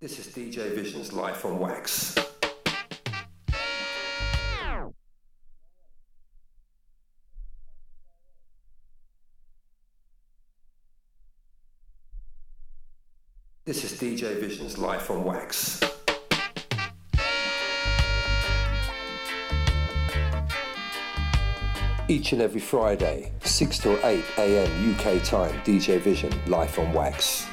This is DJ Visions live on Wax. This is DJ Visions live on Wax. Each and every Friday, 6 to 8 am UK time, DJ Vision live on Wax.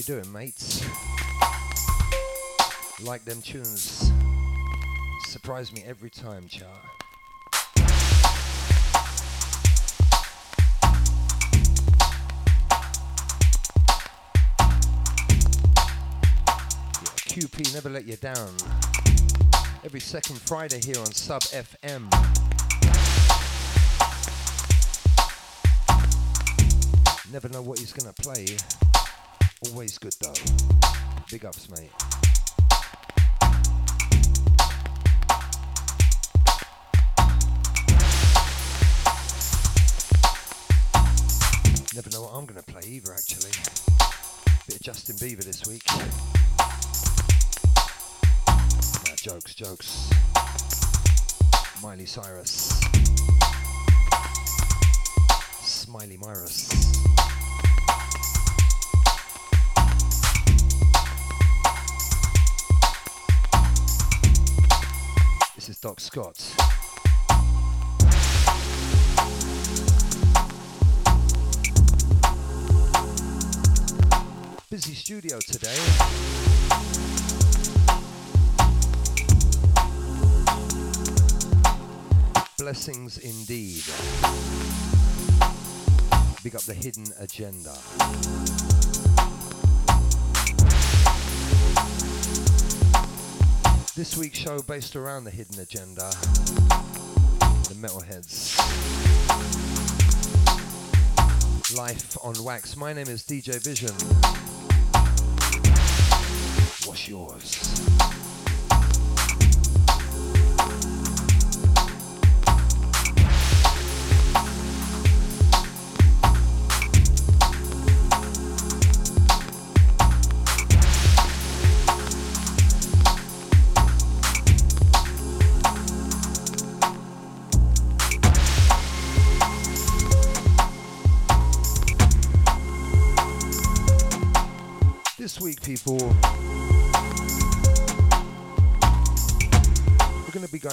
You doing, mates? Like them tunes. Surprise me every time, Char. Yeah, QP never let you down every second Friday here on Sub FM. Never know what he's gonna play. Always good though. Big ups, mate. Never know what I'm gonna play either, actually. Bit of Justin Bieber this week. Jokes, jokes. Miley Cyrus. Smiley Myrus. Is Doc Scott. Busy studio today. Blessings indeed. Big up the hidden agenda. This week's show based around the hidden agenda. The Metalheadz. Life on Wax. My name is DJ Vision. What's yours?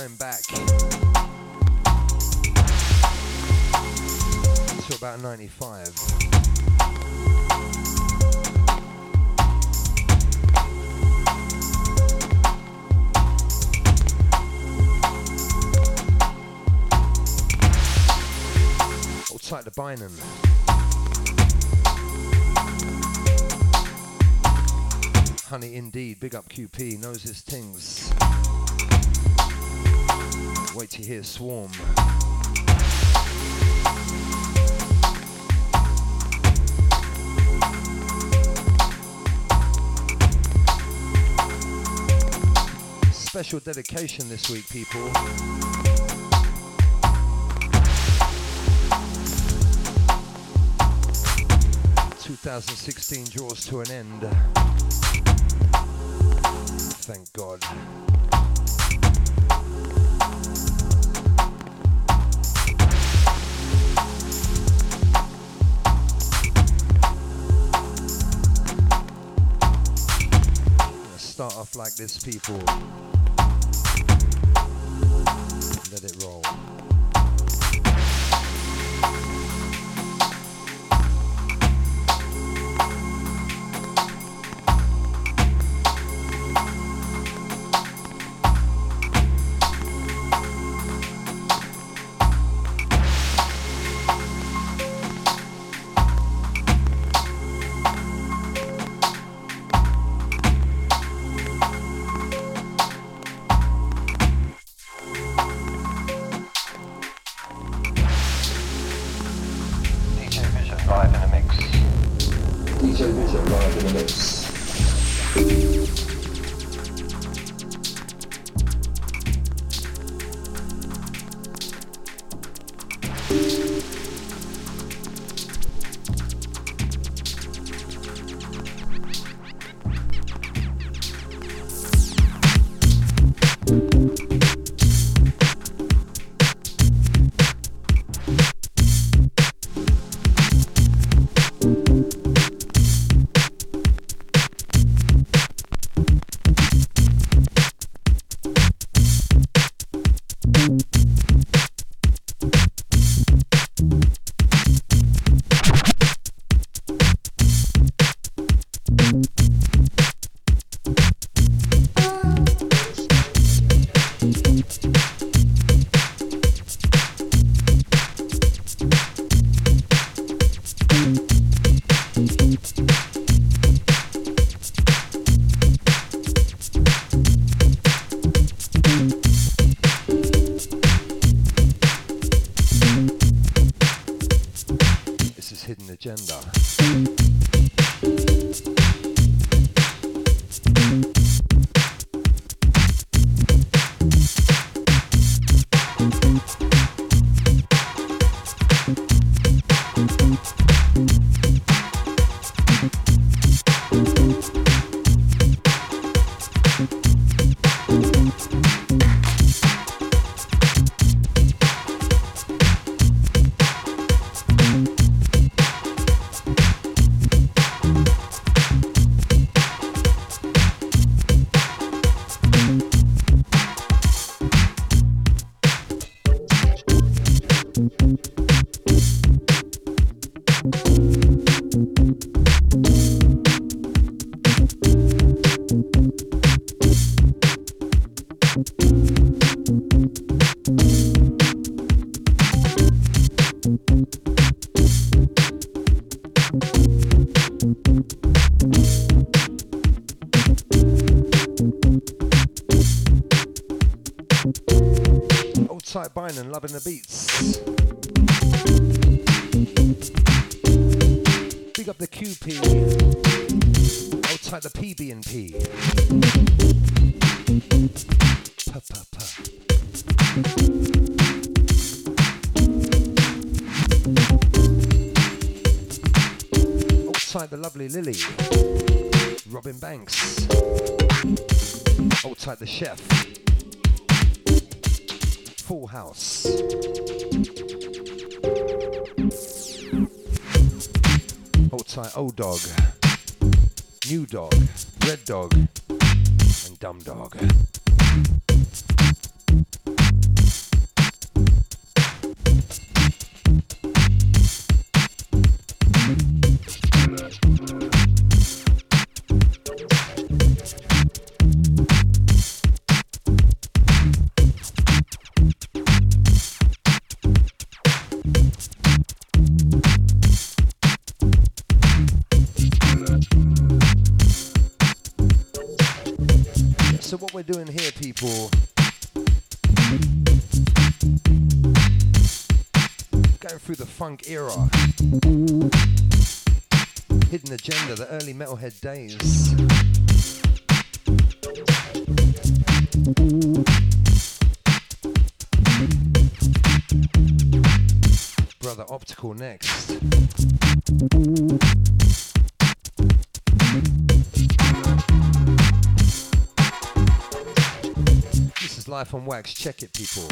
Going back to about 95. to Bynum. Honey indeed, big up QP, knows his things. Wait to hear Swarm. Special dedication this week, people. 2016 draws to an end. Thank God. Like this, people. ちゃ loving the beats. Big up the QP. Outside the PB and P. Pa, pa, pa. Outside the lovely Lily. Robin Banks. Outside the chef. Full House. Hold tight, Old Dog, New Dog, Red Dog, and Dumb Dog. Doing here, people. Going through the funk era. Hidden Agenda, the early metalhead days. Brother Optical next. Life on Wax. Check it, people.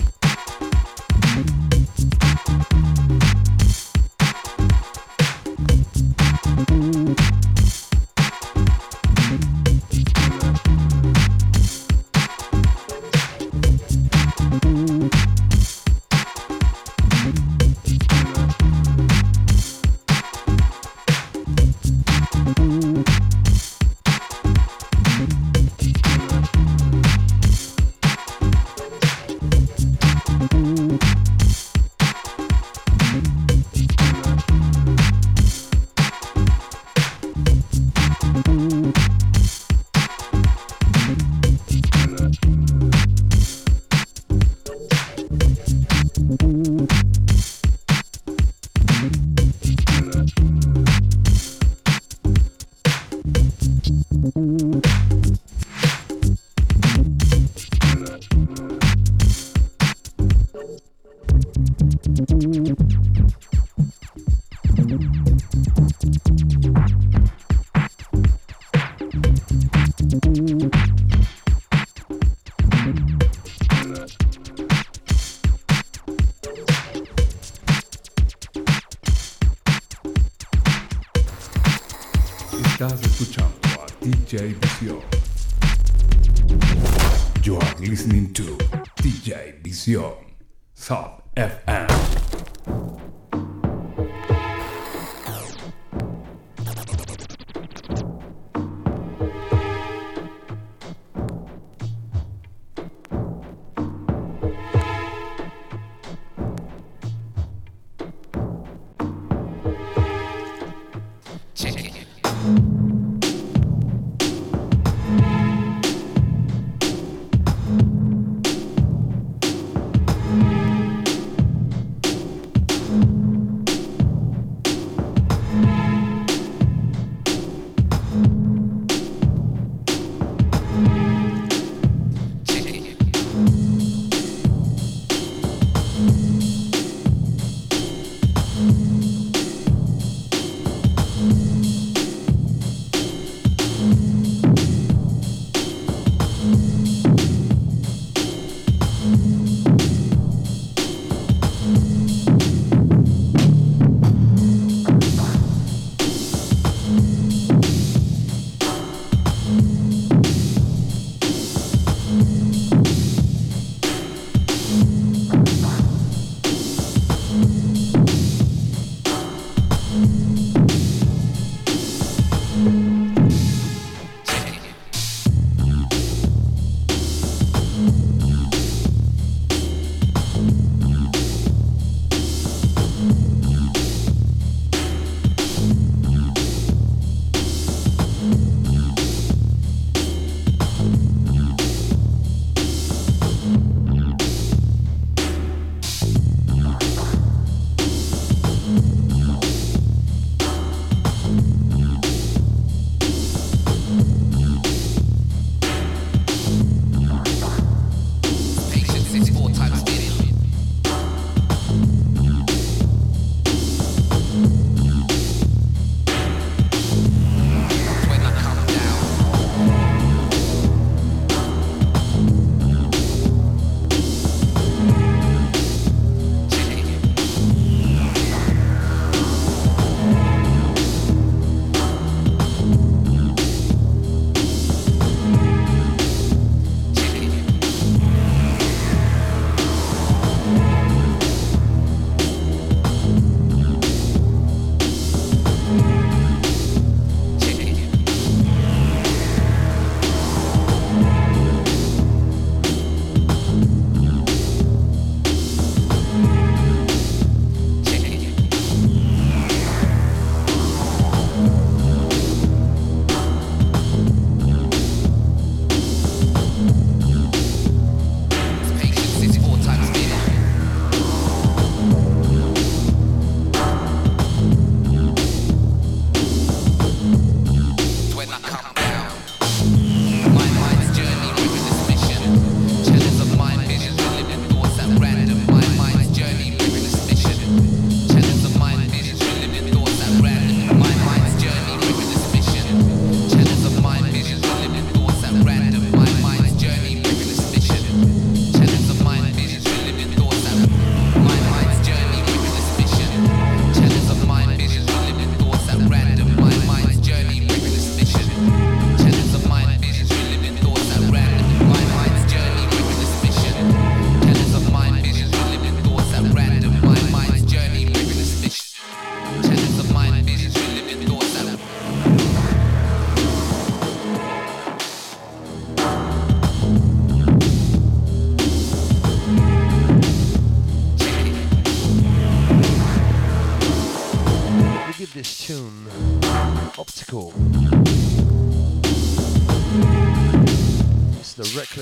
Estás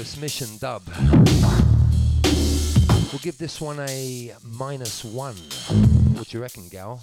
Mission dub. We'll give this one a minus one. What do you reckon, gal?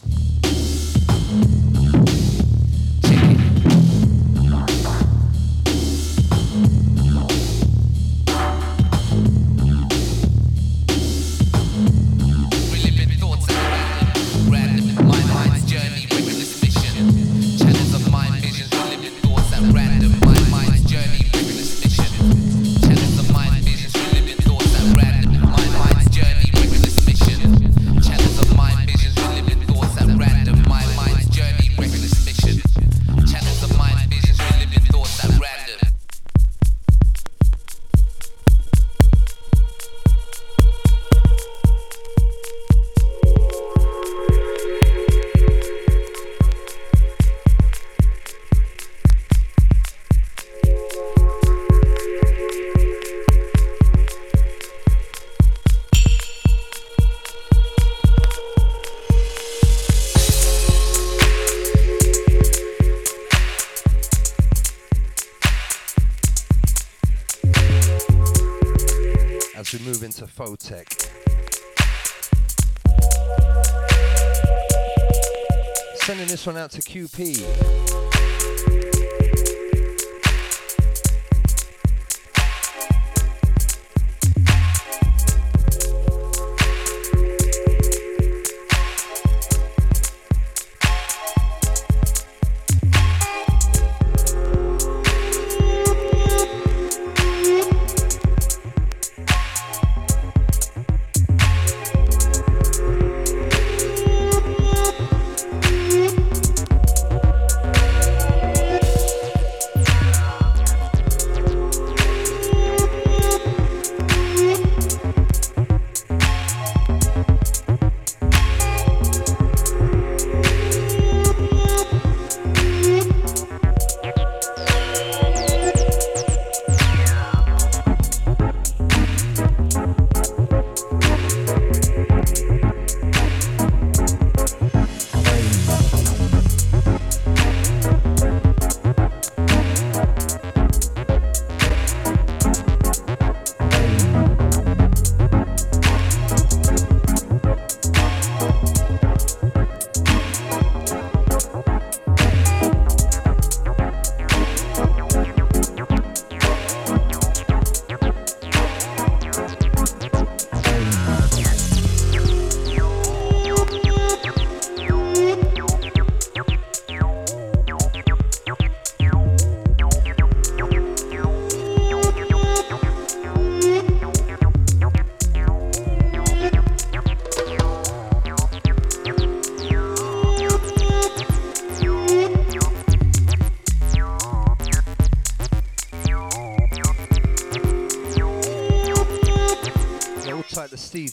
Out to QP.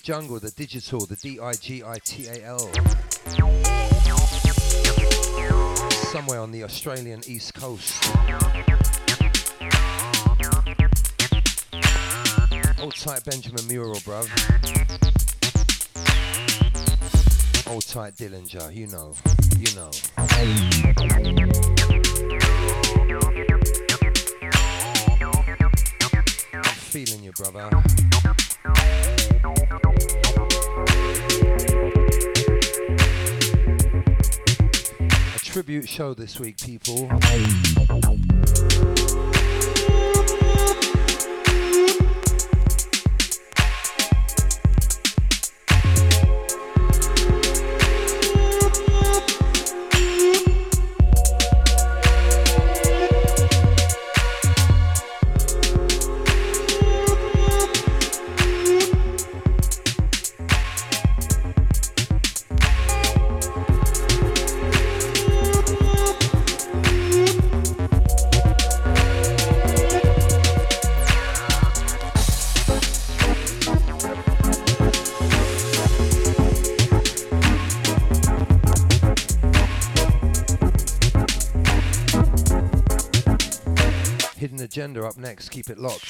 Jungle, the digital, the D I G I T A L. Somewhere on the Australian East Coast. Old tight Benjamin Mural, bruv. Old tight Dillinger, you know, you know. I'm feeling you, brother. Tribute show this week, people. Agenda up next. Keep it locked.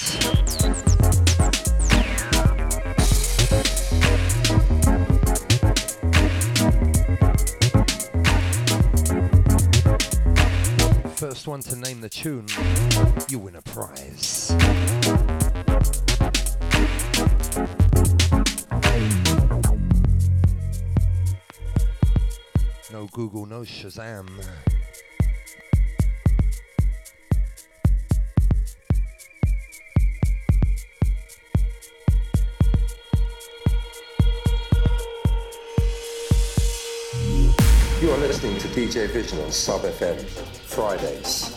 First one to name the tune, you win a prize. No Google, no Shazam. DJ Vision on Sub FM, Fridays.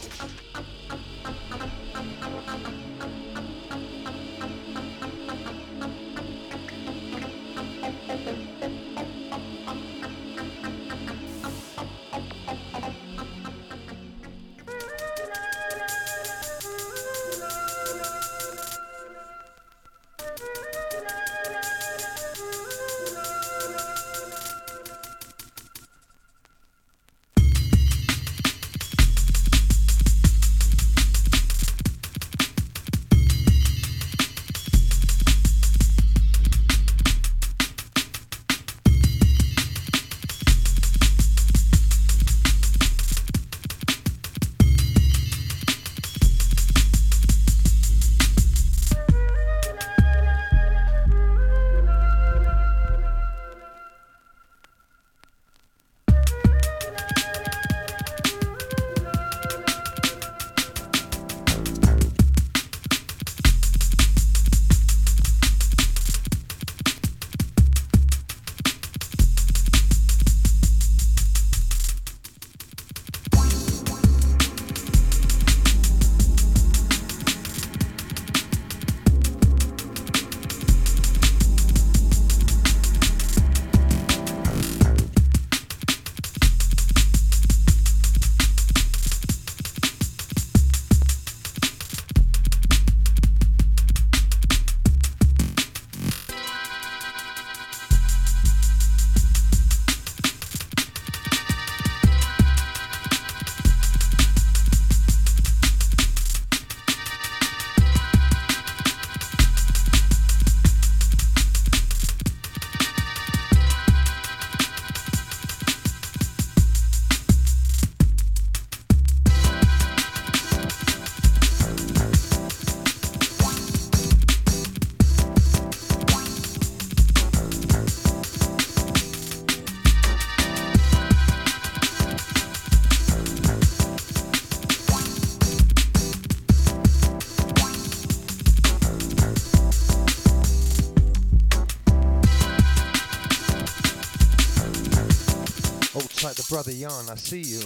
Brother I see you.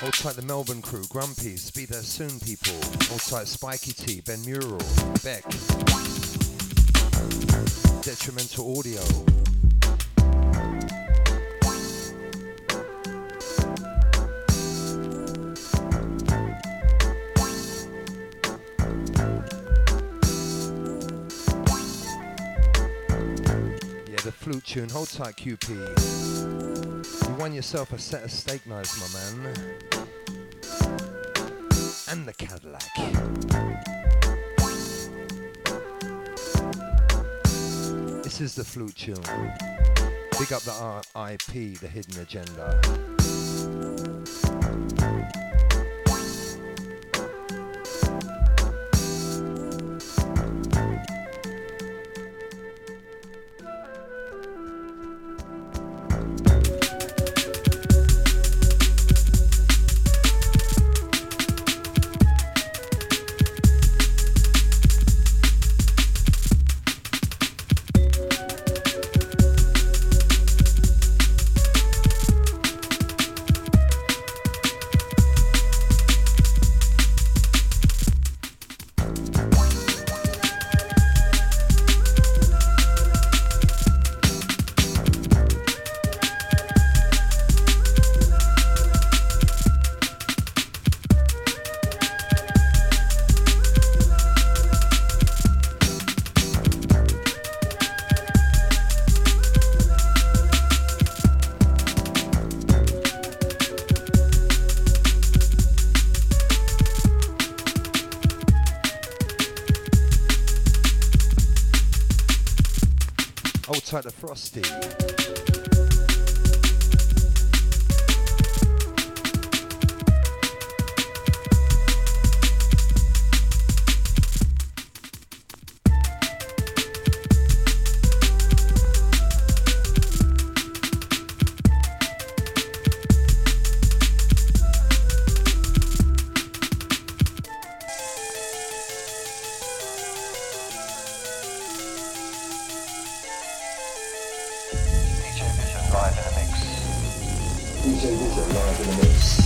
Hold tight the Melbourne crew, Grumpy, Speed There Soon people. Hold tight Spiky T, Ben Mural, Beck. Detrimental Audio. Tune. Hold tight, QP. You won yourself a set of steak knives, my man. And the Cadillac. This is the flute tune. Big up the RIP, the hidden agenda. Frosty. 一些一些简单的这个。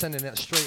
Sending that straight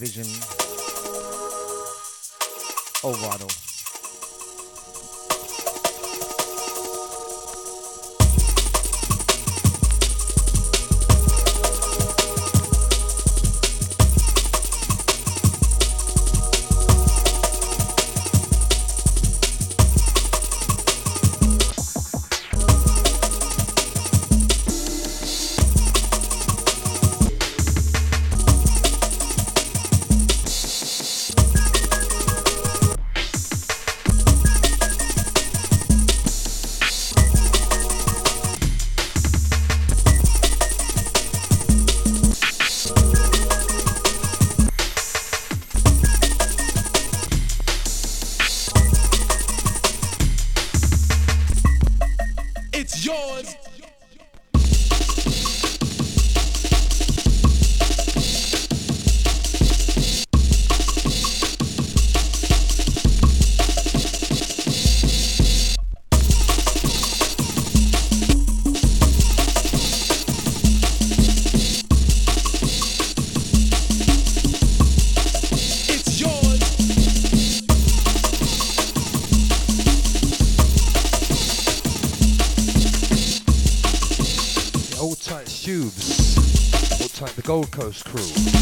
to yours. Gold Coast crew.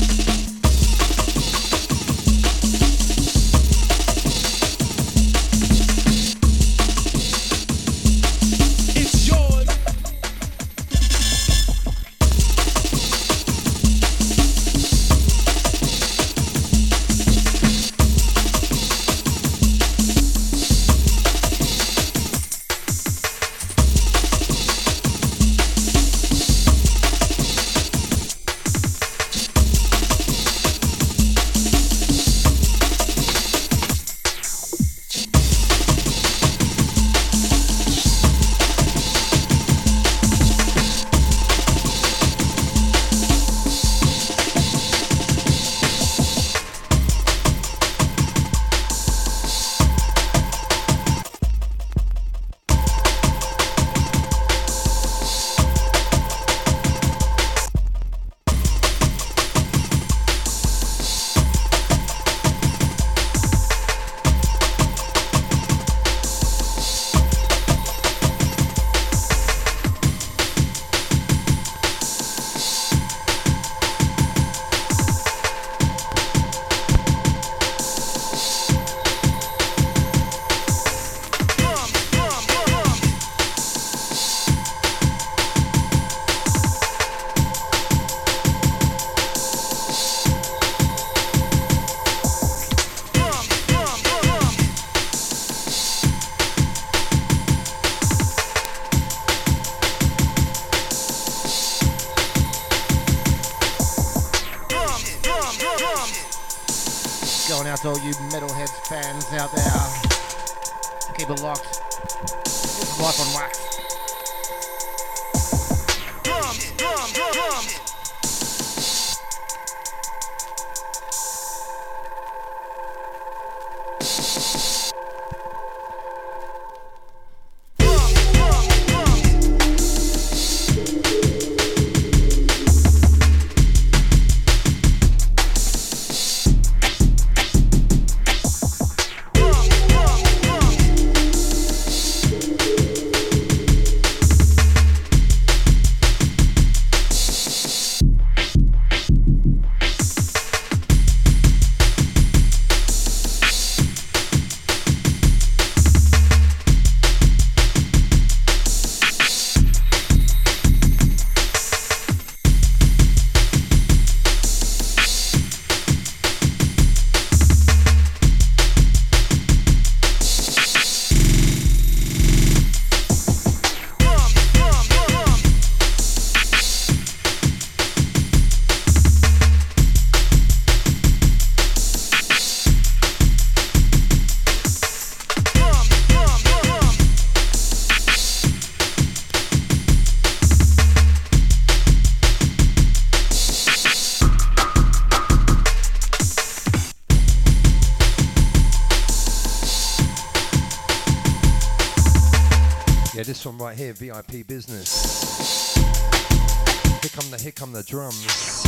This one right here, VIP business. Here come the here come the drums.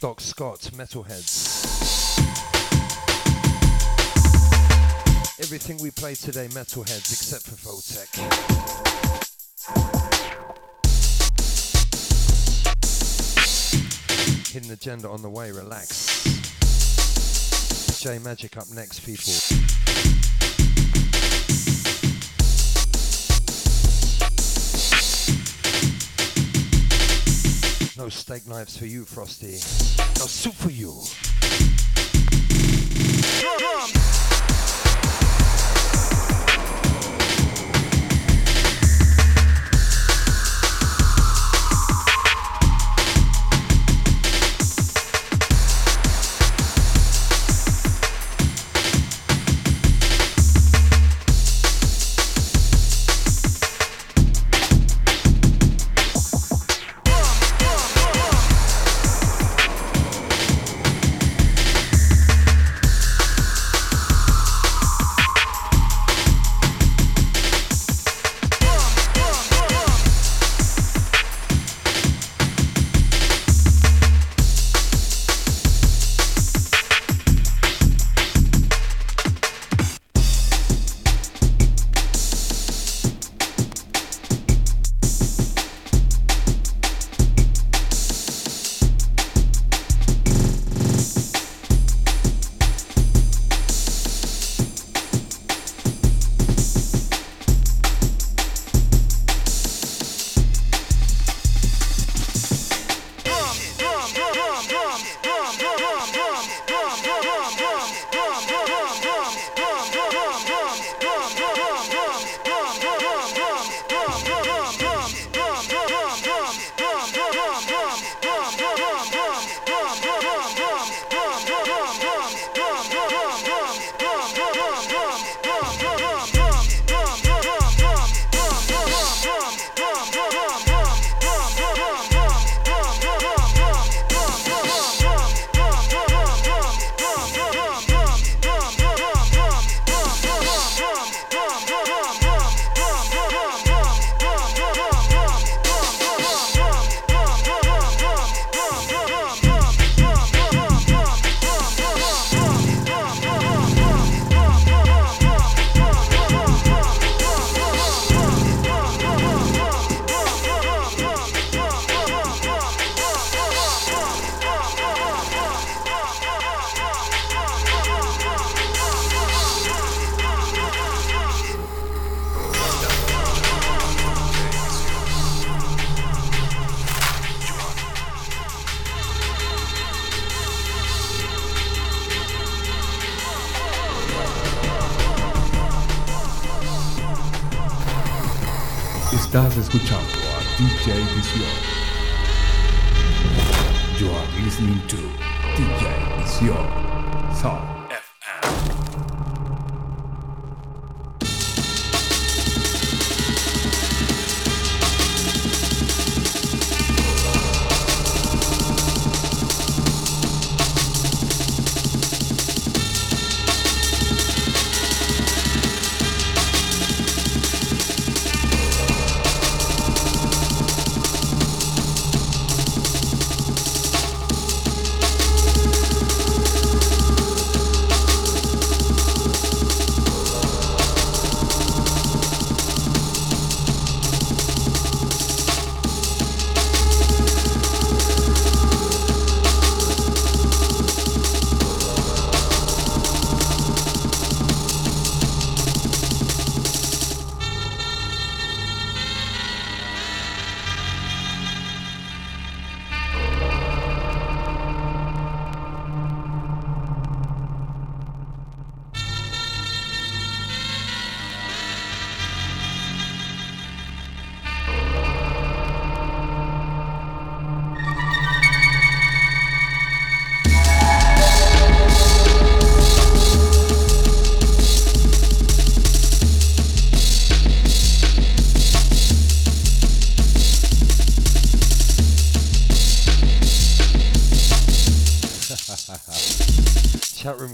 Doc Scott, Metalheadz. Everything we play today, Metalheadz, except for Voltec. Hidden agenda on the way, relax. J Majik up next, people. No steak knives for you, Frosty. No soup for you. Estás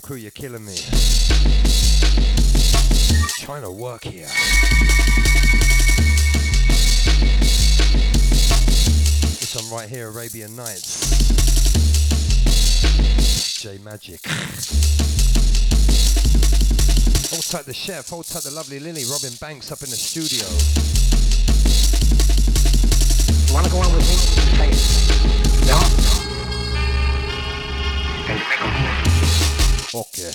crew, you're killing me. Trying to work here. This one right here, Arabian Nights. J Majik. Hold tight the chef, hold tight the lovely Lily, Robin Banks up in the studio. Wanna go on with me? No? Wanna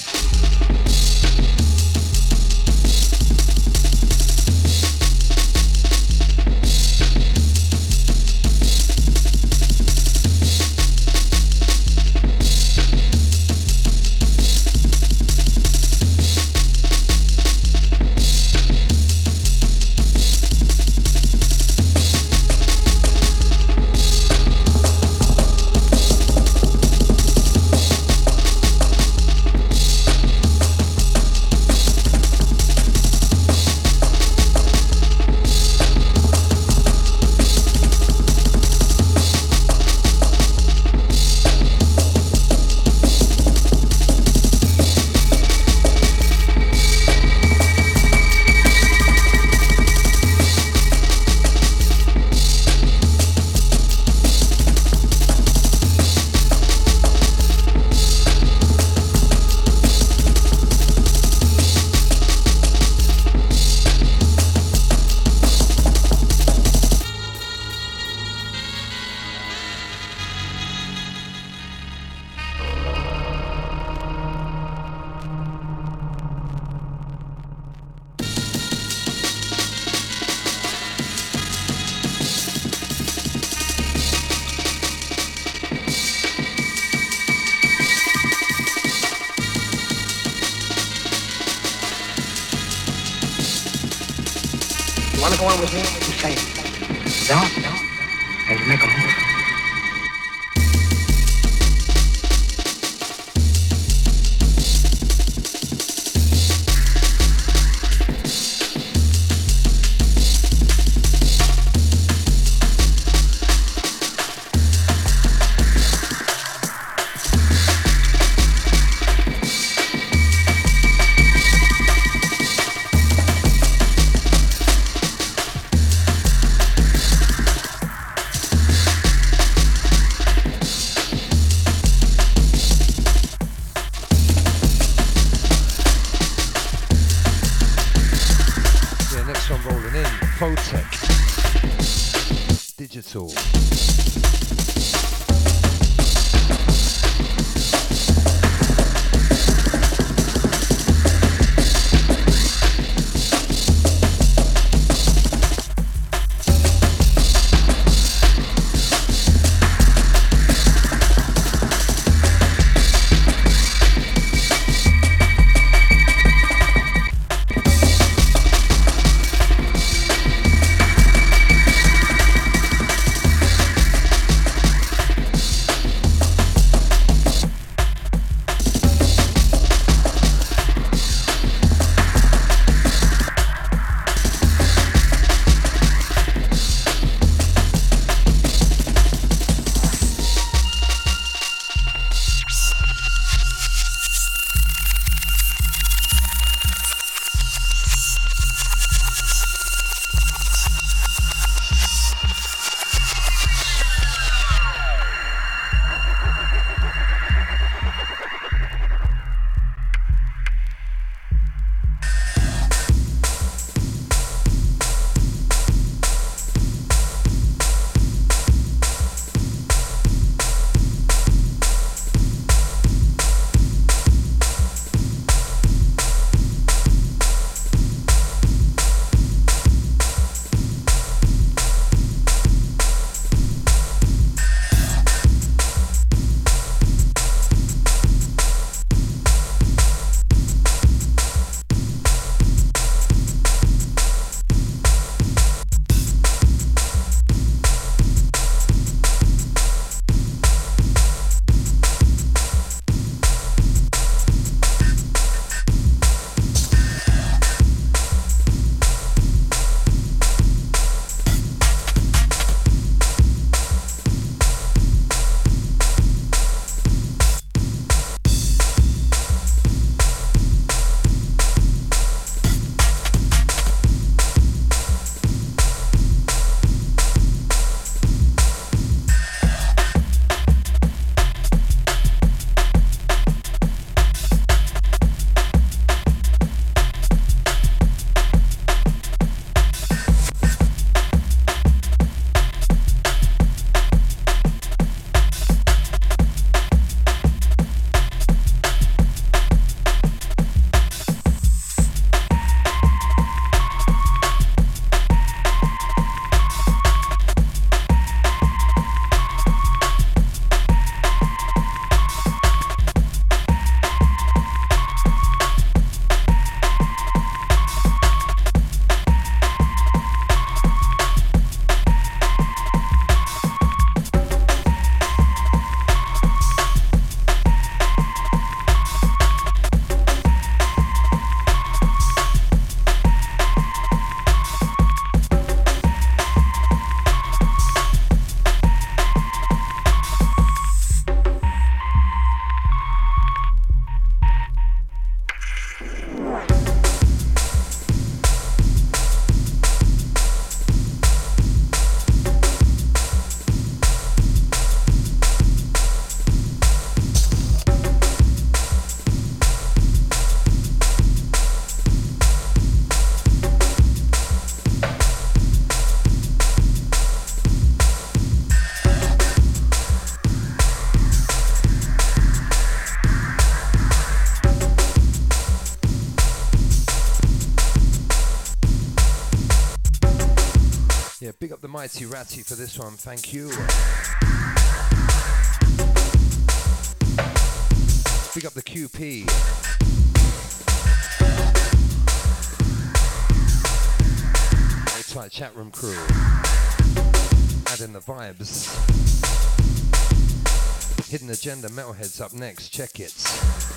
mighty Ratty for this one. Thank you. Big up the QP. Tight chat room crew. Add in the vibes. Hidden Agenda Metalheadz up next. Check it.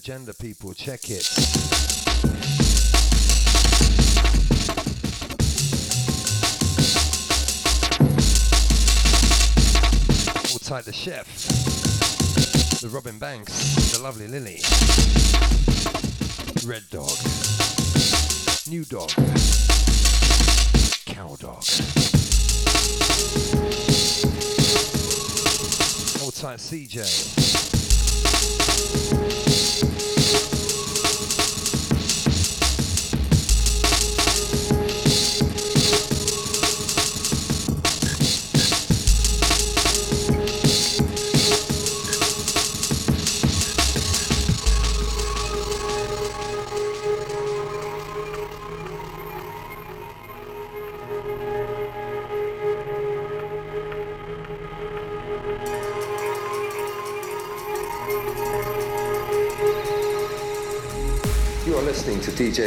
Agenda people, check it. The chef, the Robin Banks, the lovely Lily, Red Dog, New Dog, Cow Dog. Old tight CJ.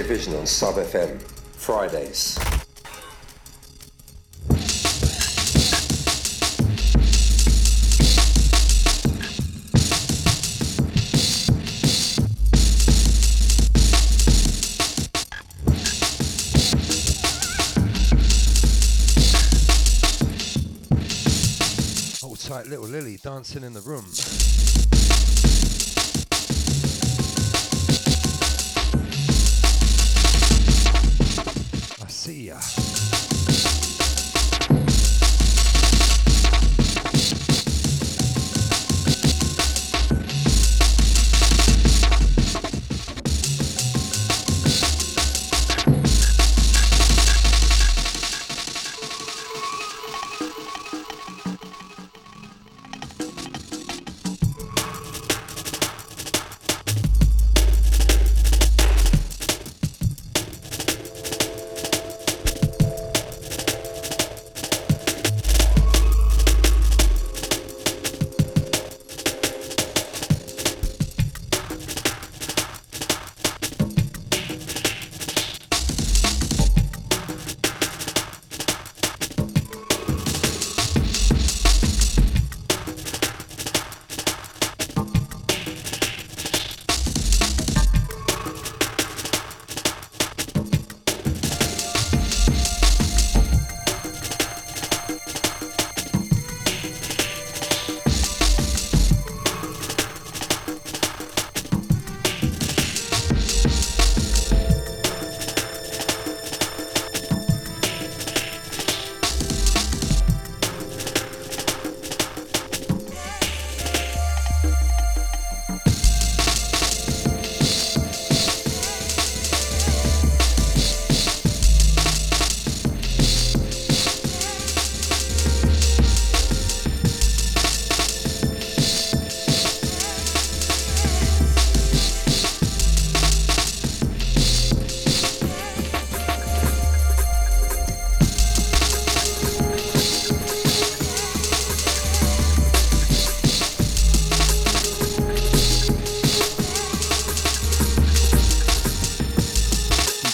Vision on Sub FM, Fridays. Old tight, little Lily dancing in the room.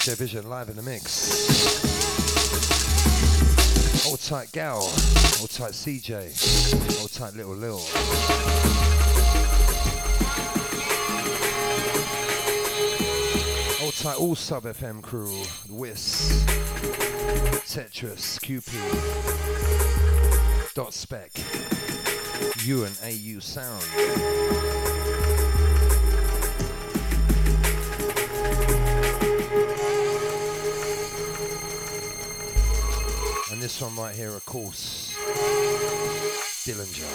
Vision live in the mix. Old tight gal, old tight CJ, old tight little Lil. Old tight all sub FM crew, Whis, Tetris, QP, Dot Spec, U and AU Sound. And this one right here, of course, Dillinger.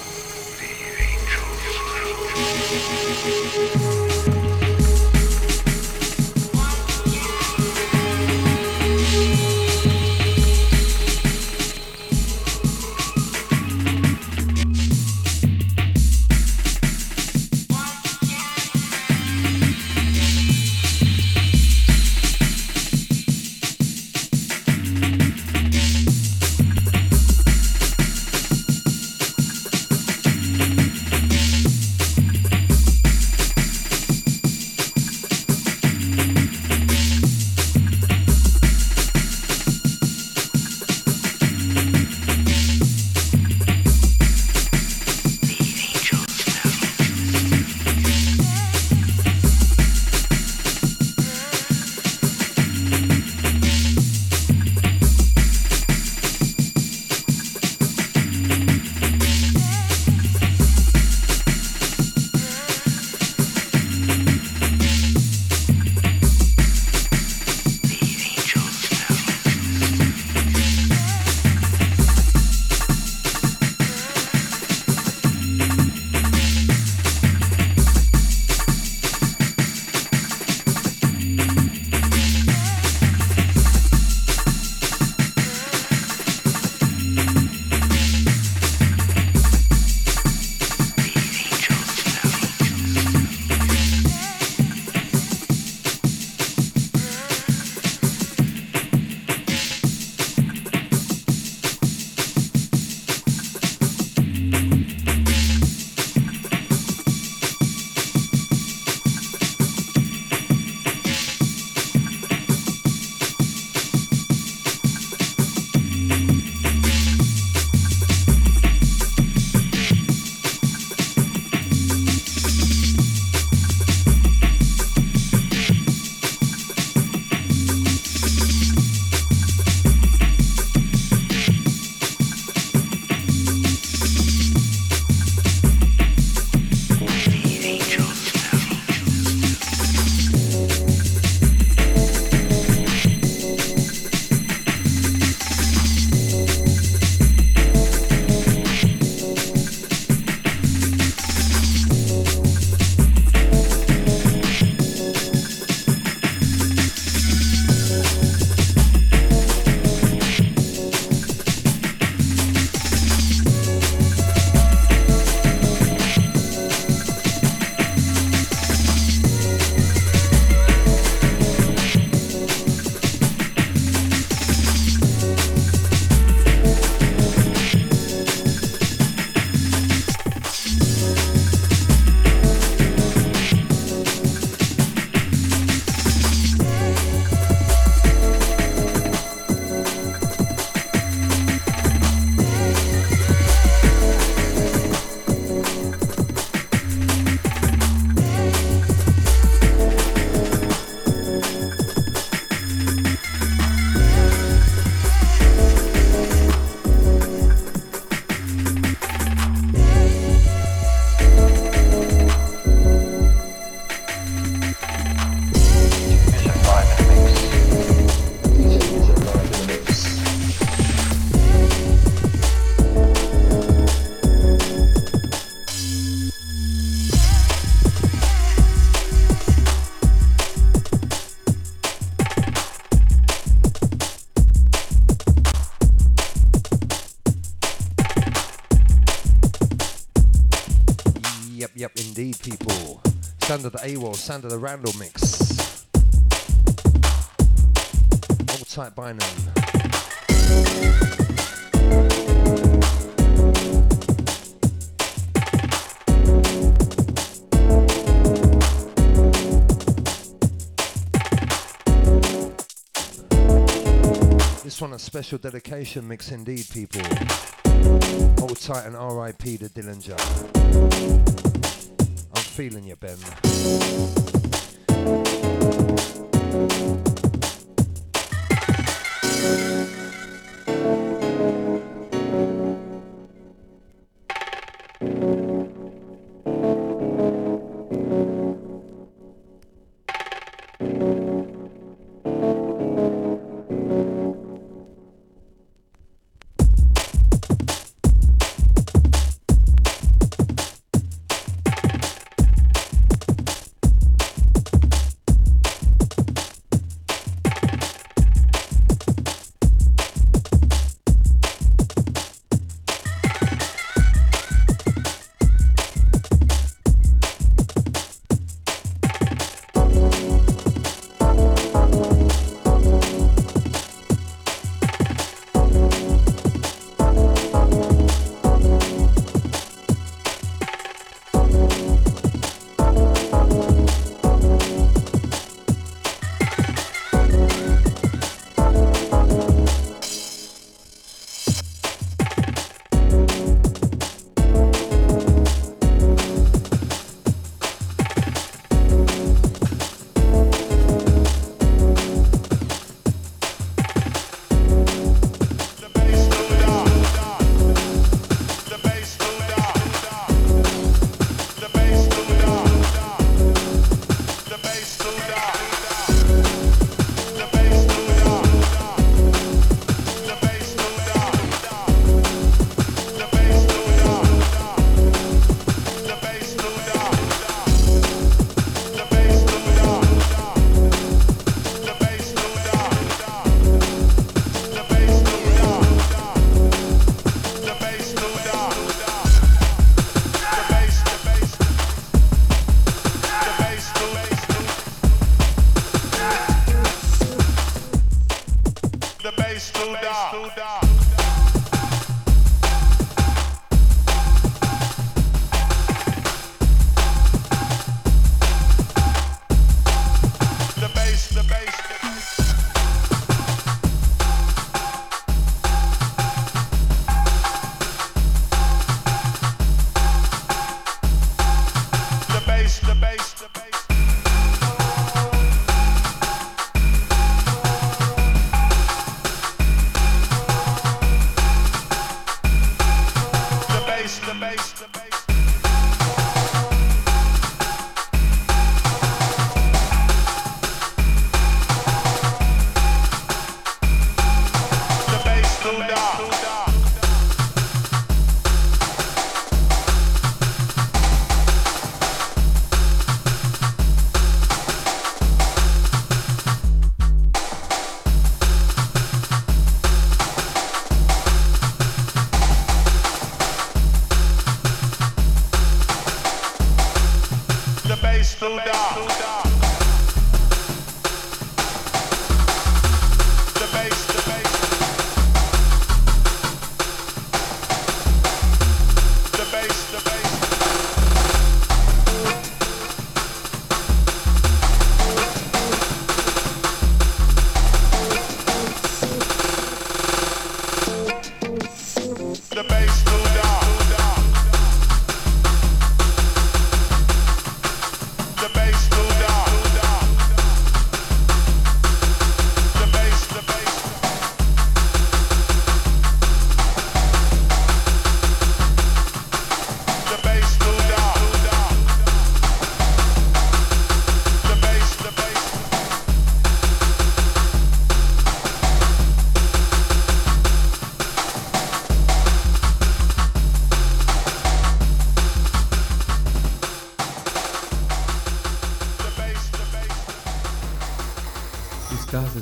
Sound of the AWOL, sound of the Randall mix. Hold tight, Bynum. This one a special dedication mix indeed, people. Hold tight and RIP to Dillinger. Feeling you, Ben.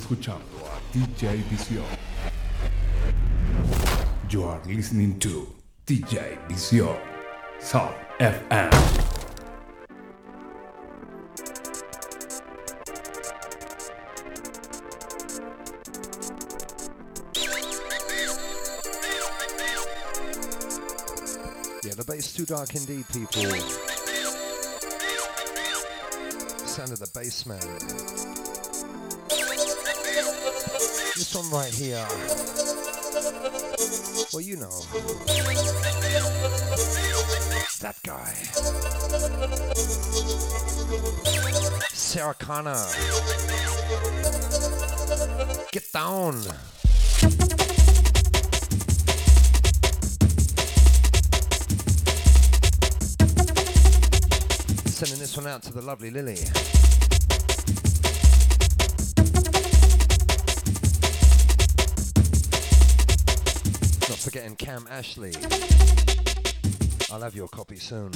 escuchando a DJ Visión. You are listening to DJ Visión, Sub FM. Yeah, the bass too dark indeed, people. Sound of the bass man. This one right here. Well, you know. That guy. Sarah Connor. Get down. Sending this one out to the lovely Lily. Cam Ashley. I'll have your copy soon.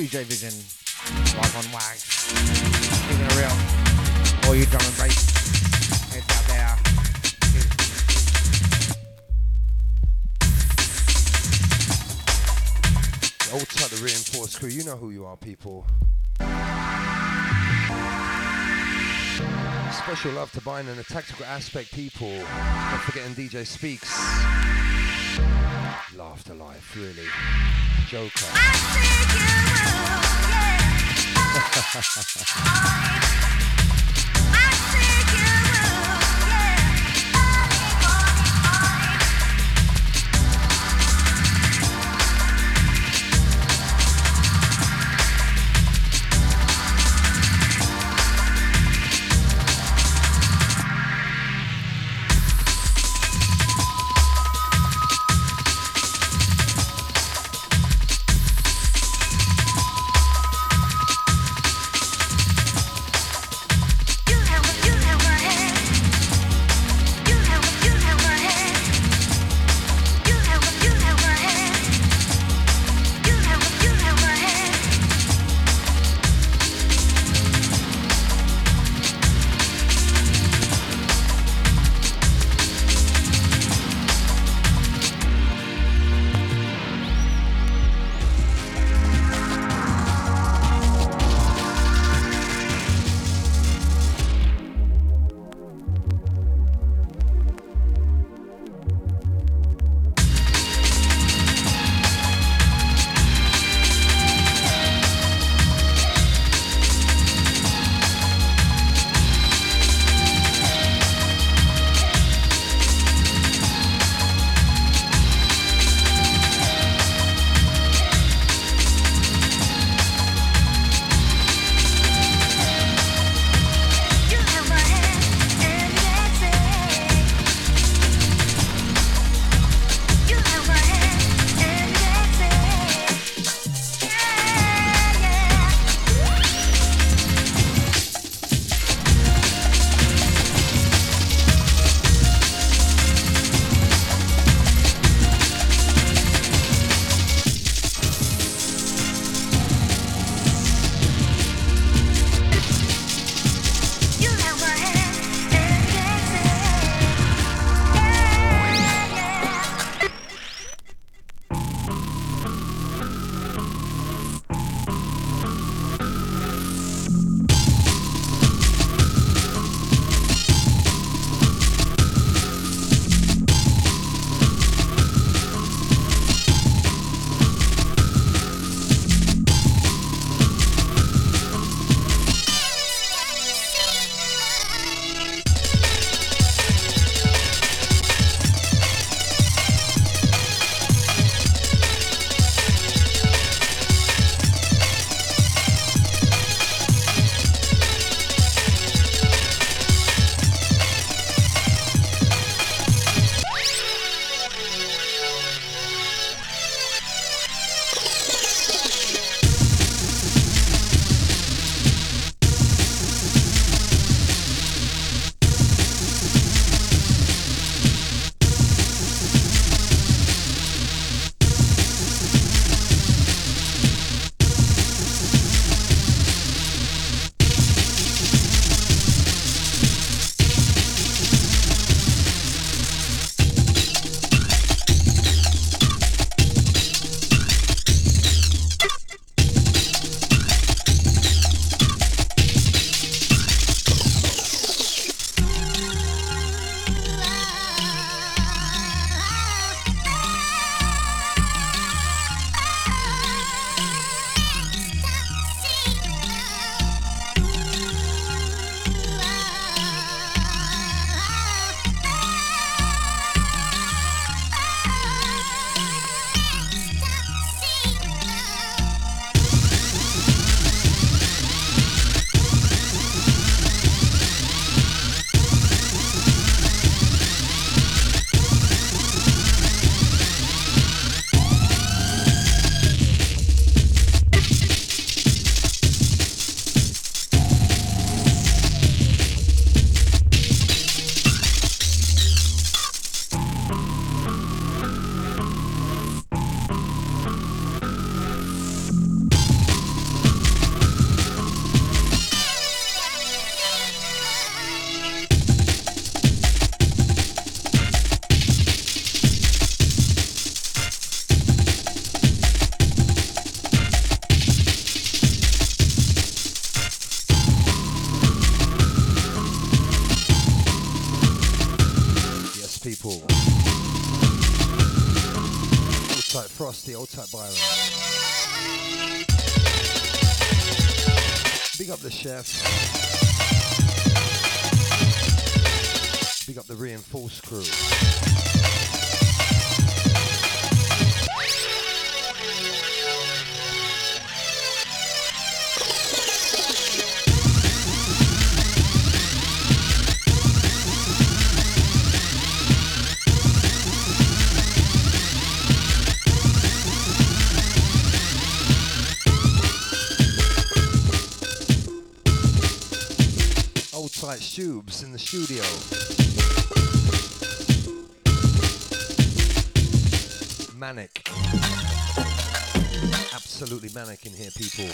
DJ Vision, live on Wax. Keeping it real. All you drum and bass heads out there. Old type the reinforced crew, you know who you are, people. Special love to Bine and the tactical aspect, people. Not forgetting DJ Speaks. Afterlife, really. Joker. Manic in here, people.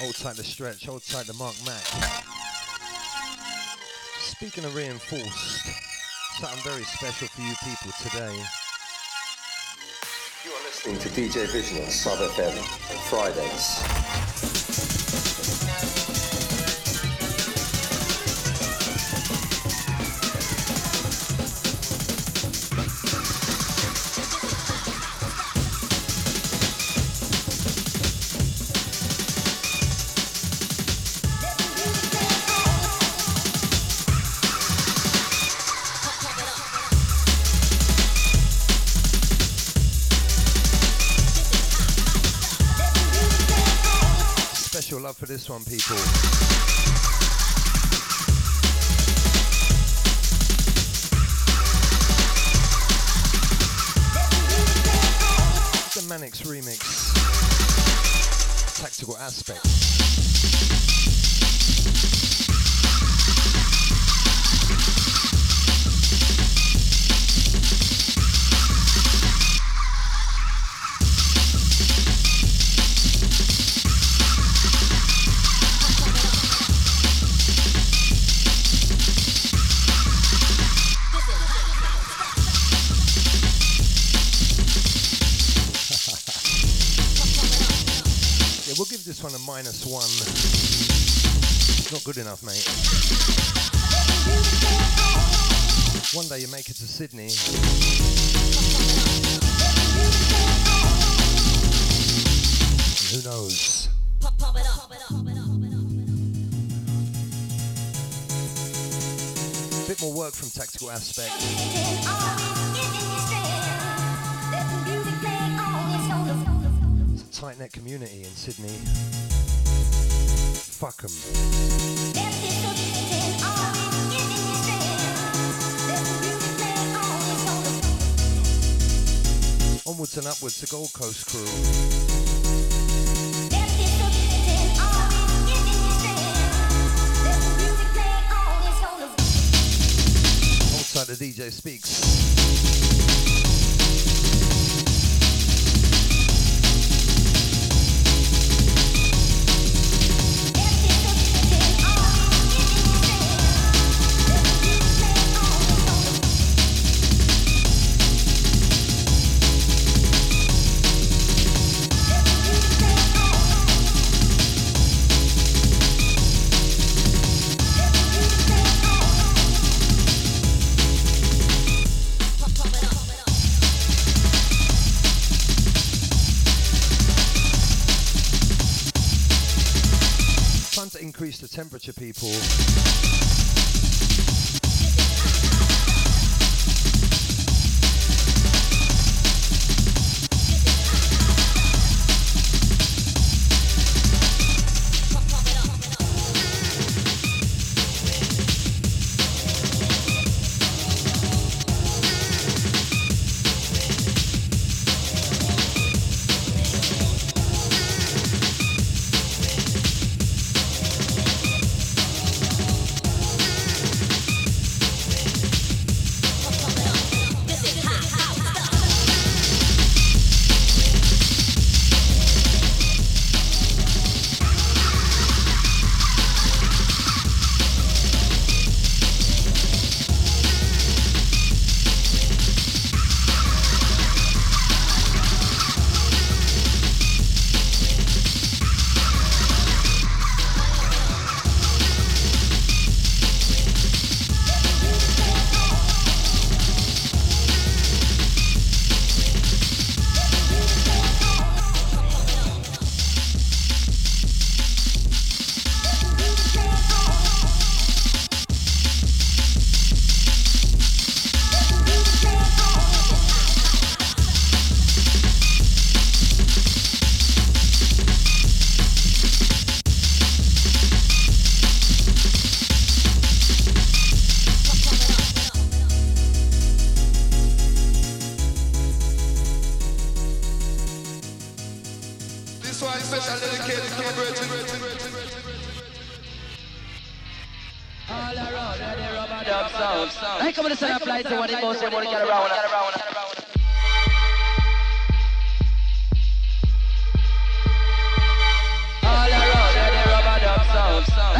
Hold tight the stretch, hold tight the Marc Mac. Speaking of reinforced, something very special for you people today. You are listening to DJ Vision on Sub FM on Fridays. One, people. One a one. Not good enough, mate. One day you make it to Sydney. And who knows? Bit more work from Tactical Aspect. It's a tight knit community in Sydney. Fuck 'em. Onwards and upwards, the Gold Coast crew. Outside the DJ speaks. Temperature, people.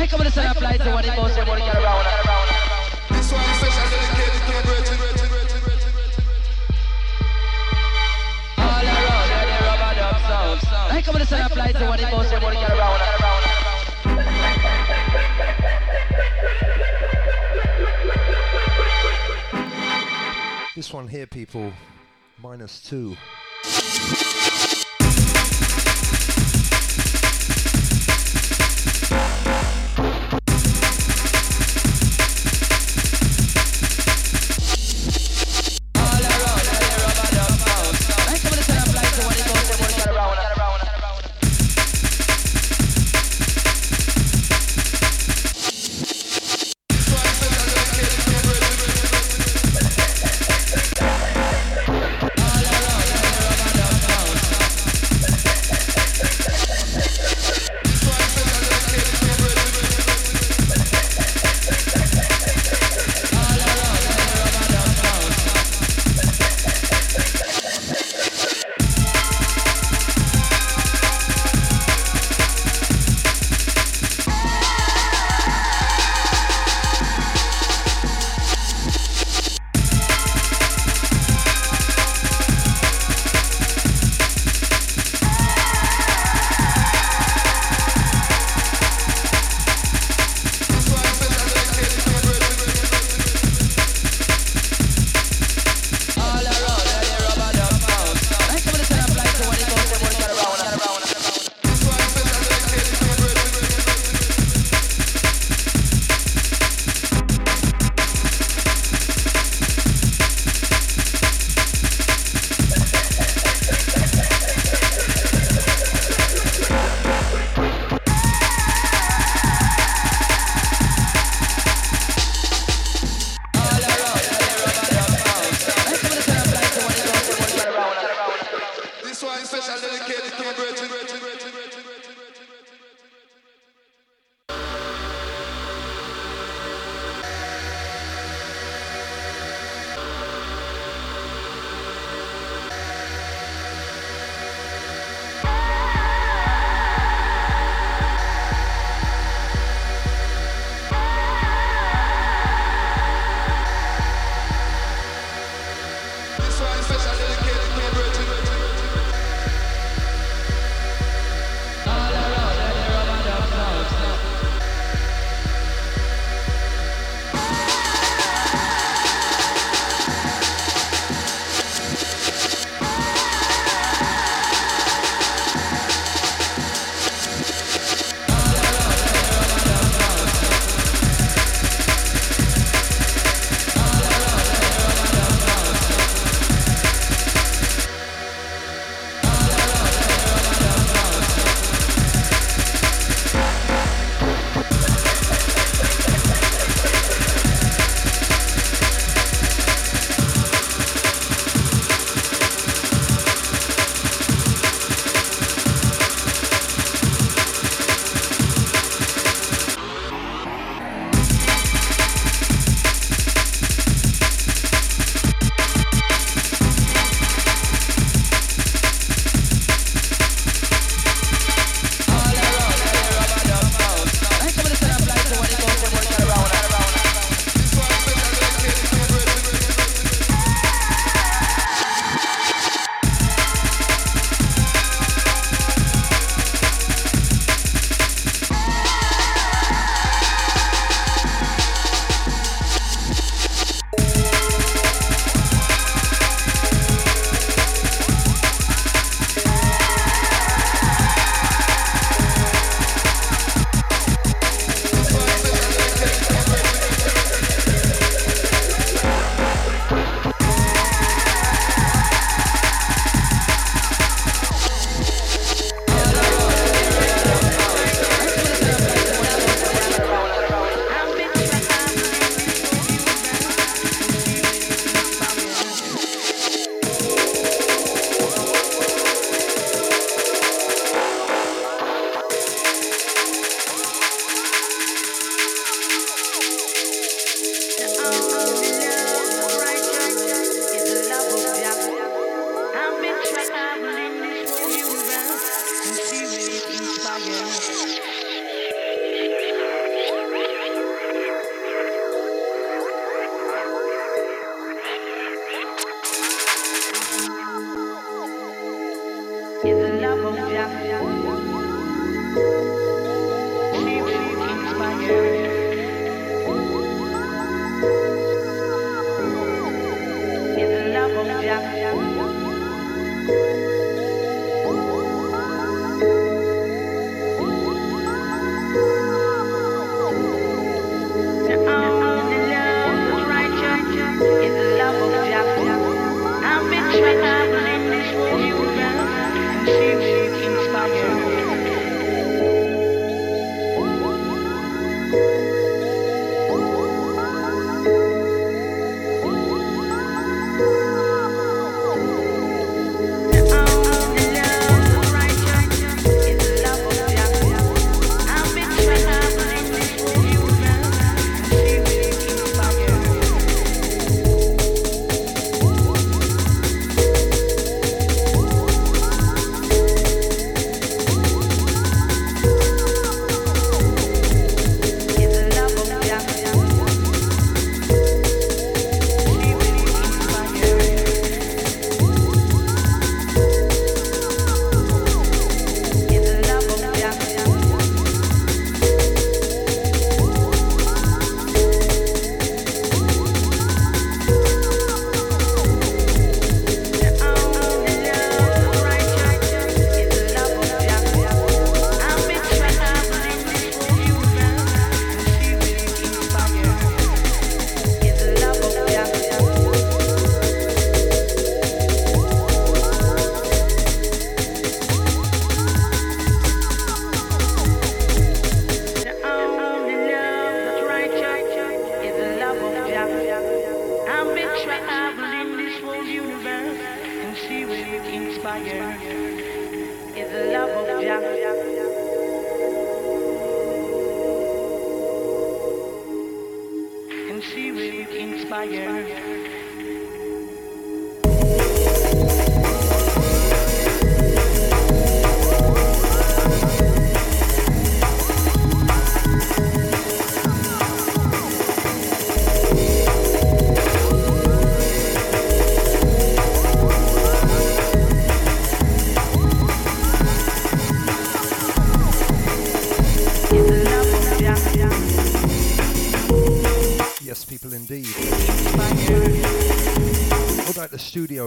Sound. I come to send a flight to what it goes, and what it get around. This one is special dedicated to my brethren. All around, and the rubber dub sound. I come to send a flight to what it goes, and what it get around. This one here, people, minus two.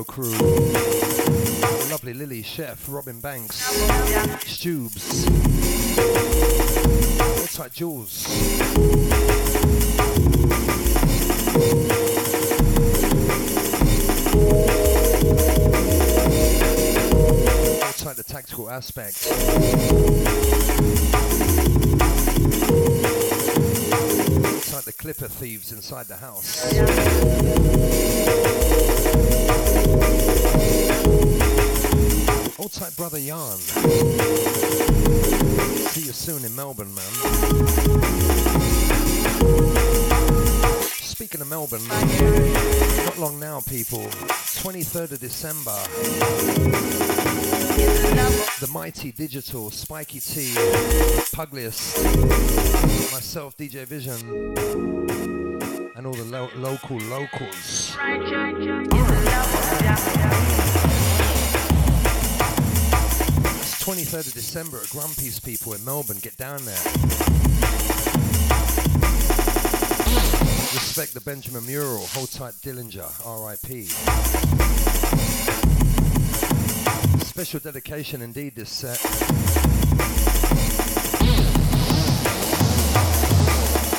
Crew. Lovely Lily, Chef, Robin Banks, Stubes. That, Jules? Outside the tactical aspect. Clipper thieves inside the house. Old tight brother Jan. See you soon in Melbourne, man. Melbourne, not long now, people. 23rd of December. The mighty digital Spiky T, Pugliest, myself, DJ Vision, and all the lo- local locals. It's 23rd of December at Grumpy's people in Melbourne. Get down there. Respect the Benjamin mural. Hold tight Dillinger. R.I.P. Special dedication indeed this set.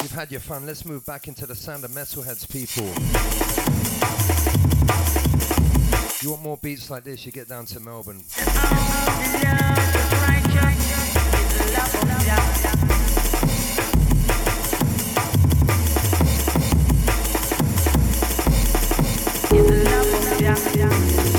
You've had your fun. Let's move back into the sound of Metalheadz, people. You want more beats like this, you get down to Melbourne. 呀。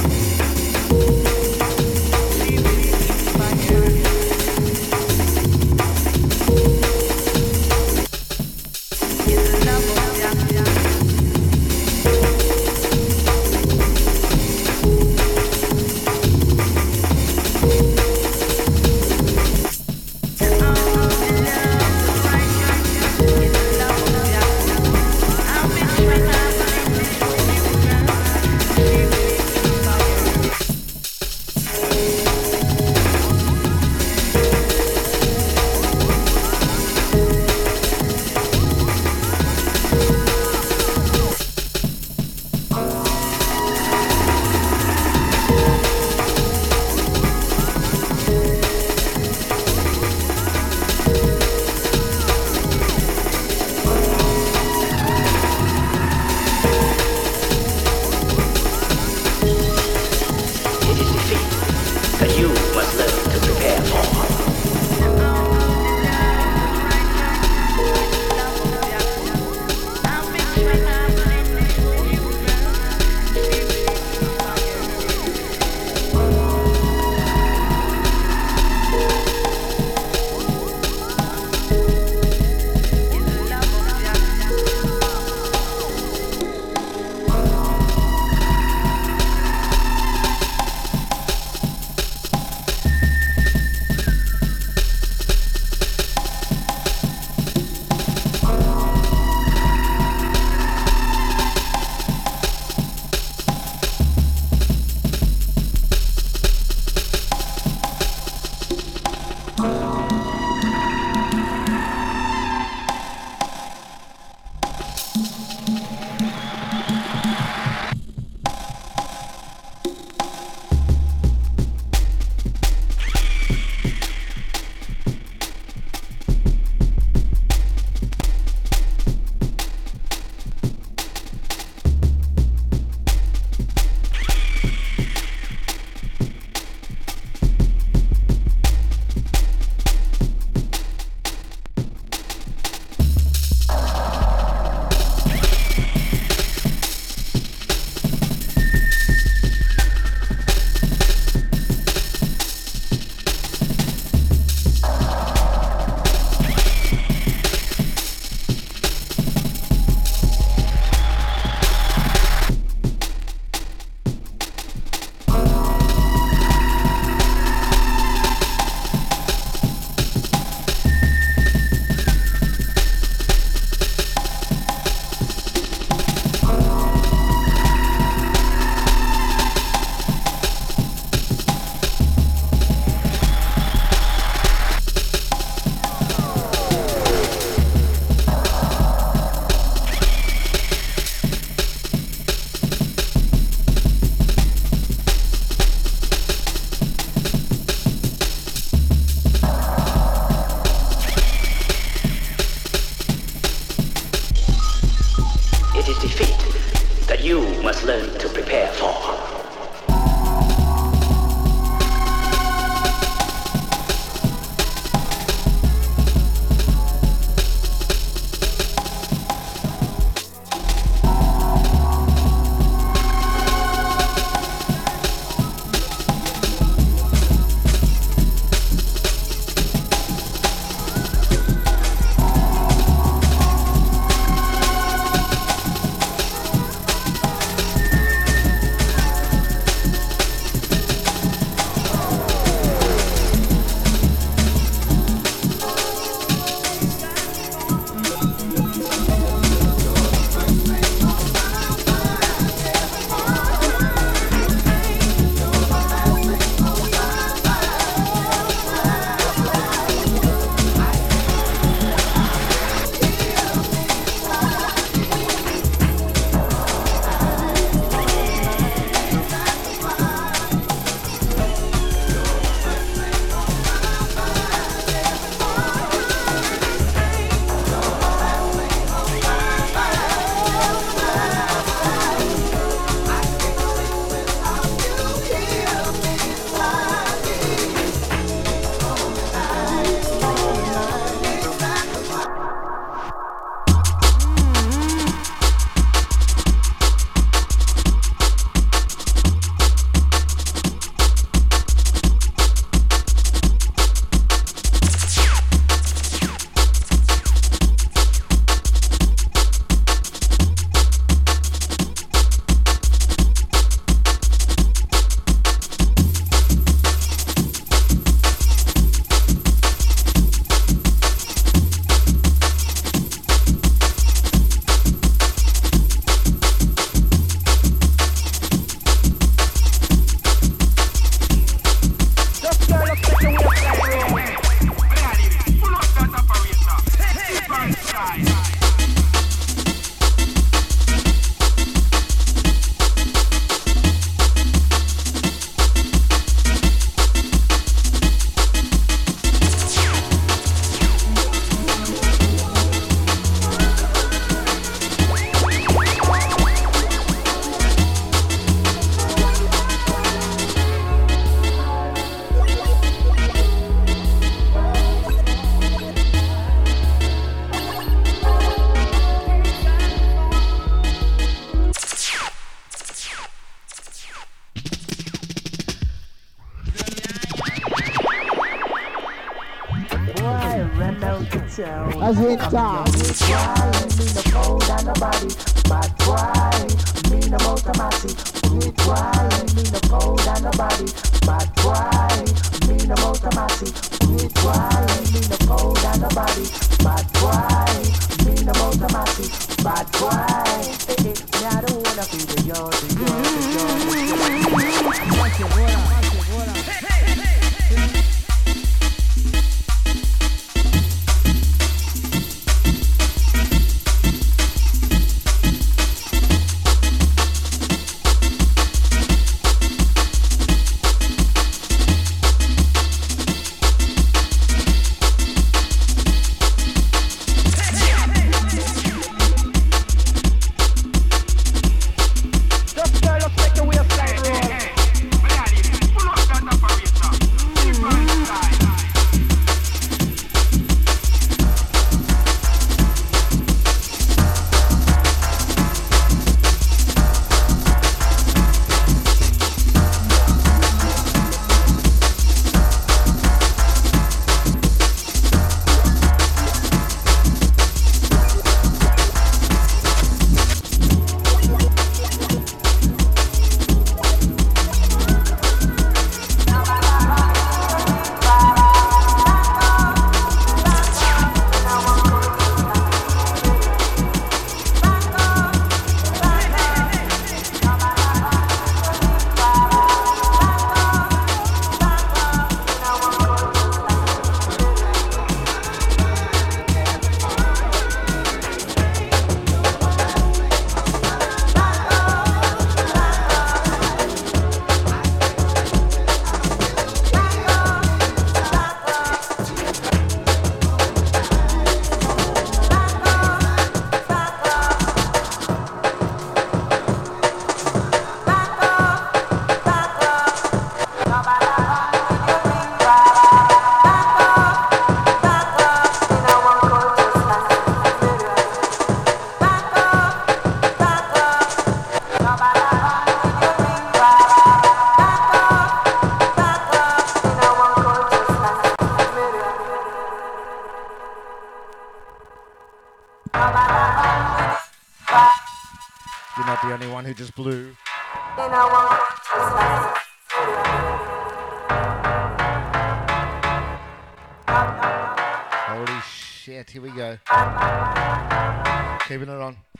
Keeping it on.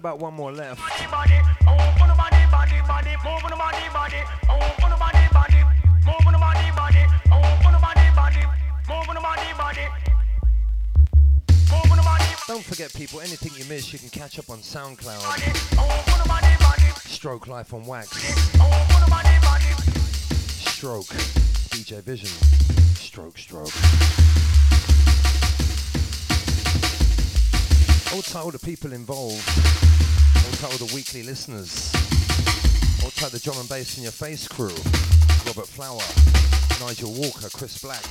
About one more left. Don't forget, people, anything you miss, you can catch up on SoundCloud. Stroke Life on Wax. Stroke. DJ Vision. Stroke, stroke. All title the people involved. All title the weekly listeners. All title the drum and bass in your face crew. Robert Flower. Nigel Walker. Chris Black.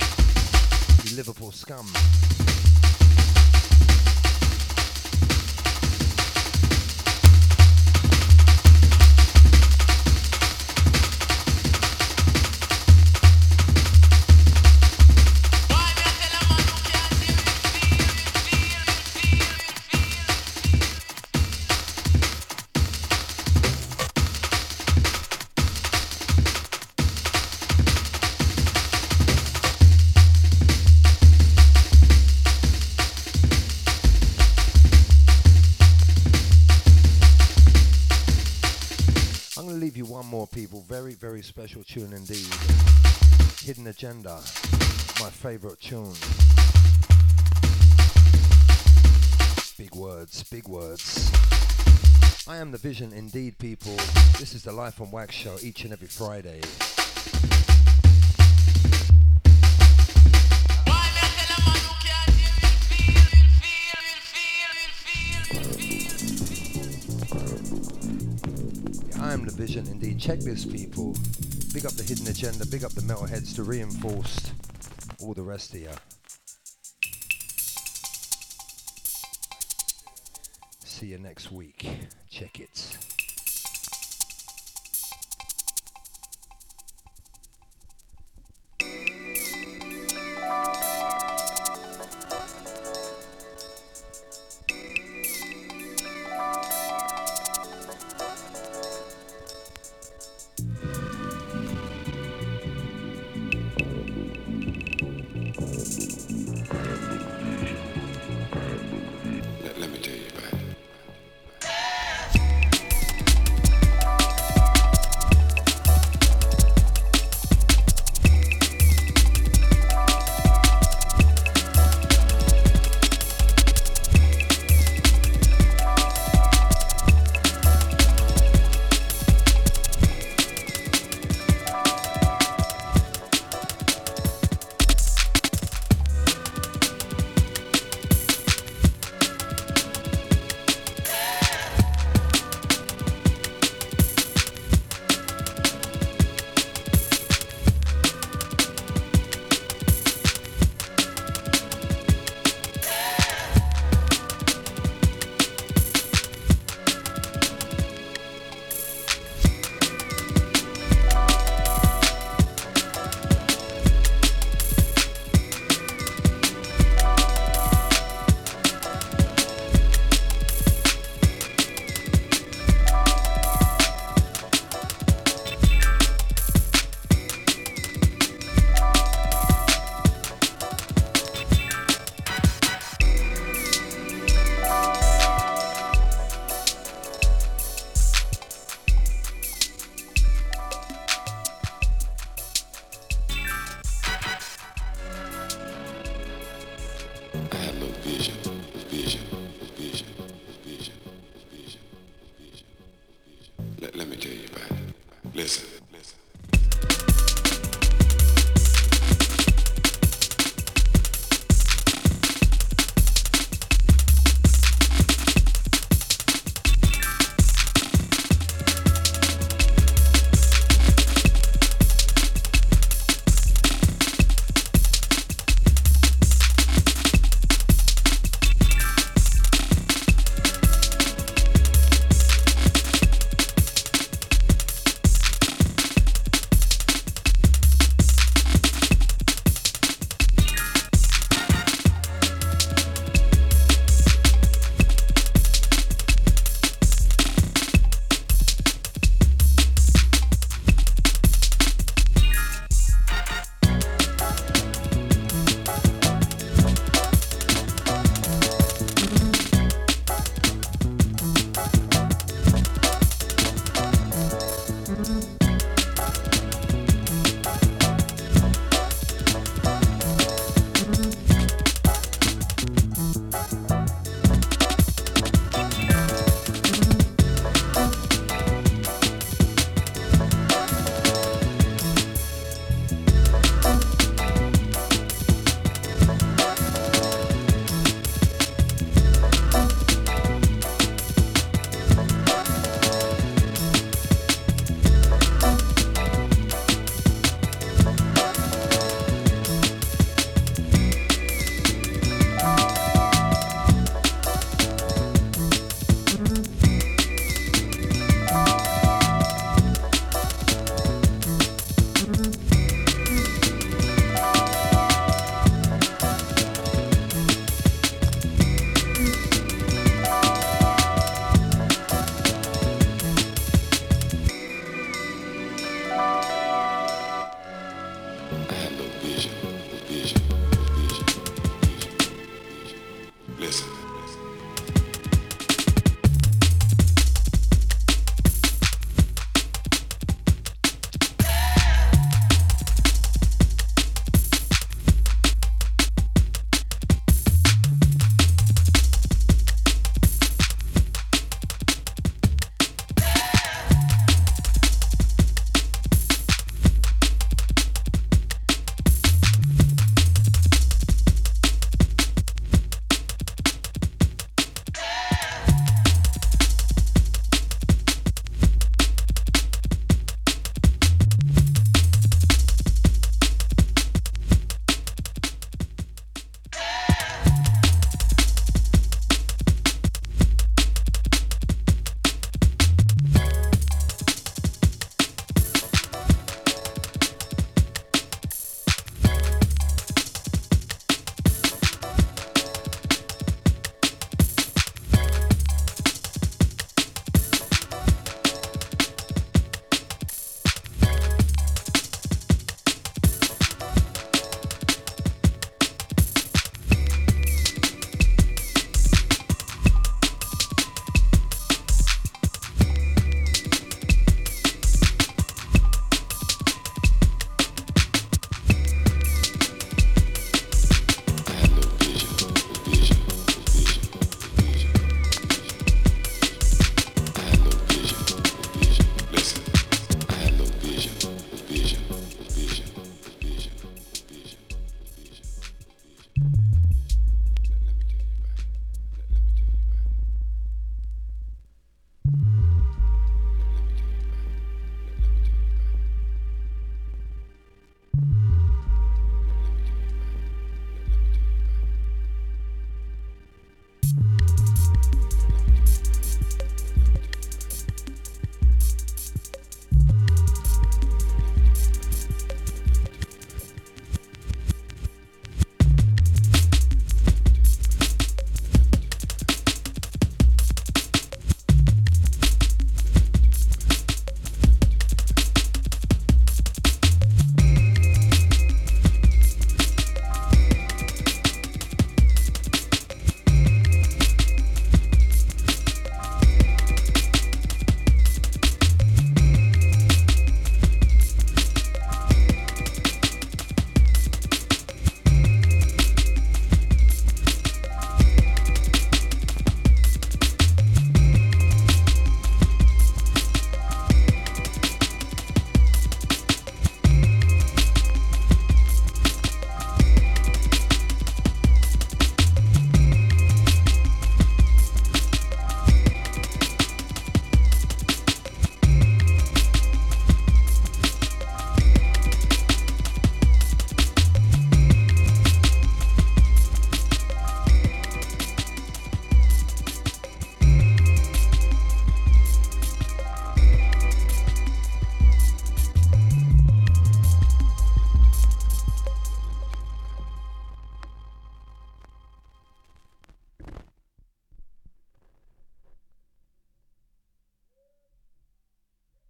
You Liverpool scum. Agenda, my favorite tune. Big words, big words. I am the vision indeed, people. This is the Life on Wax show each and every Friday. I am the vision indeed. Check this, people. Hidden agenda, big up the Metalheadz to reinforced all the rest of you. See you next week. Check it.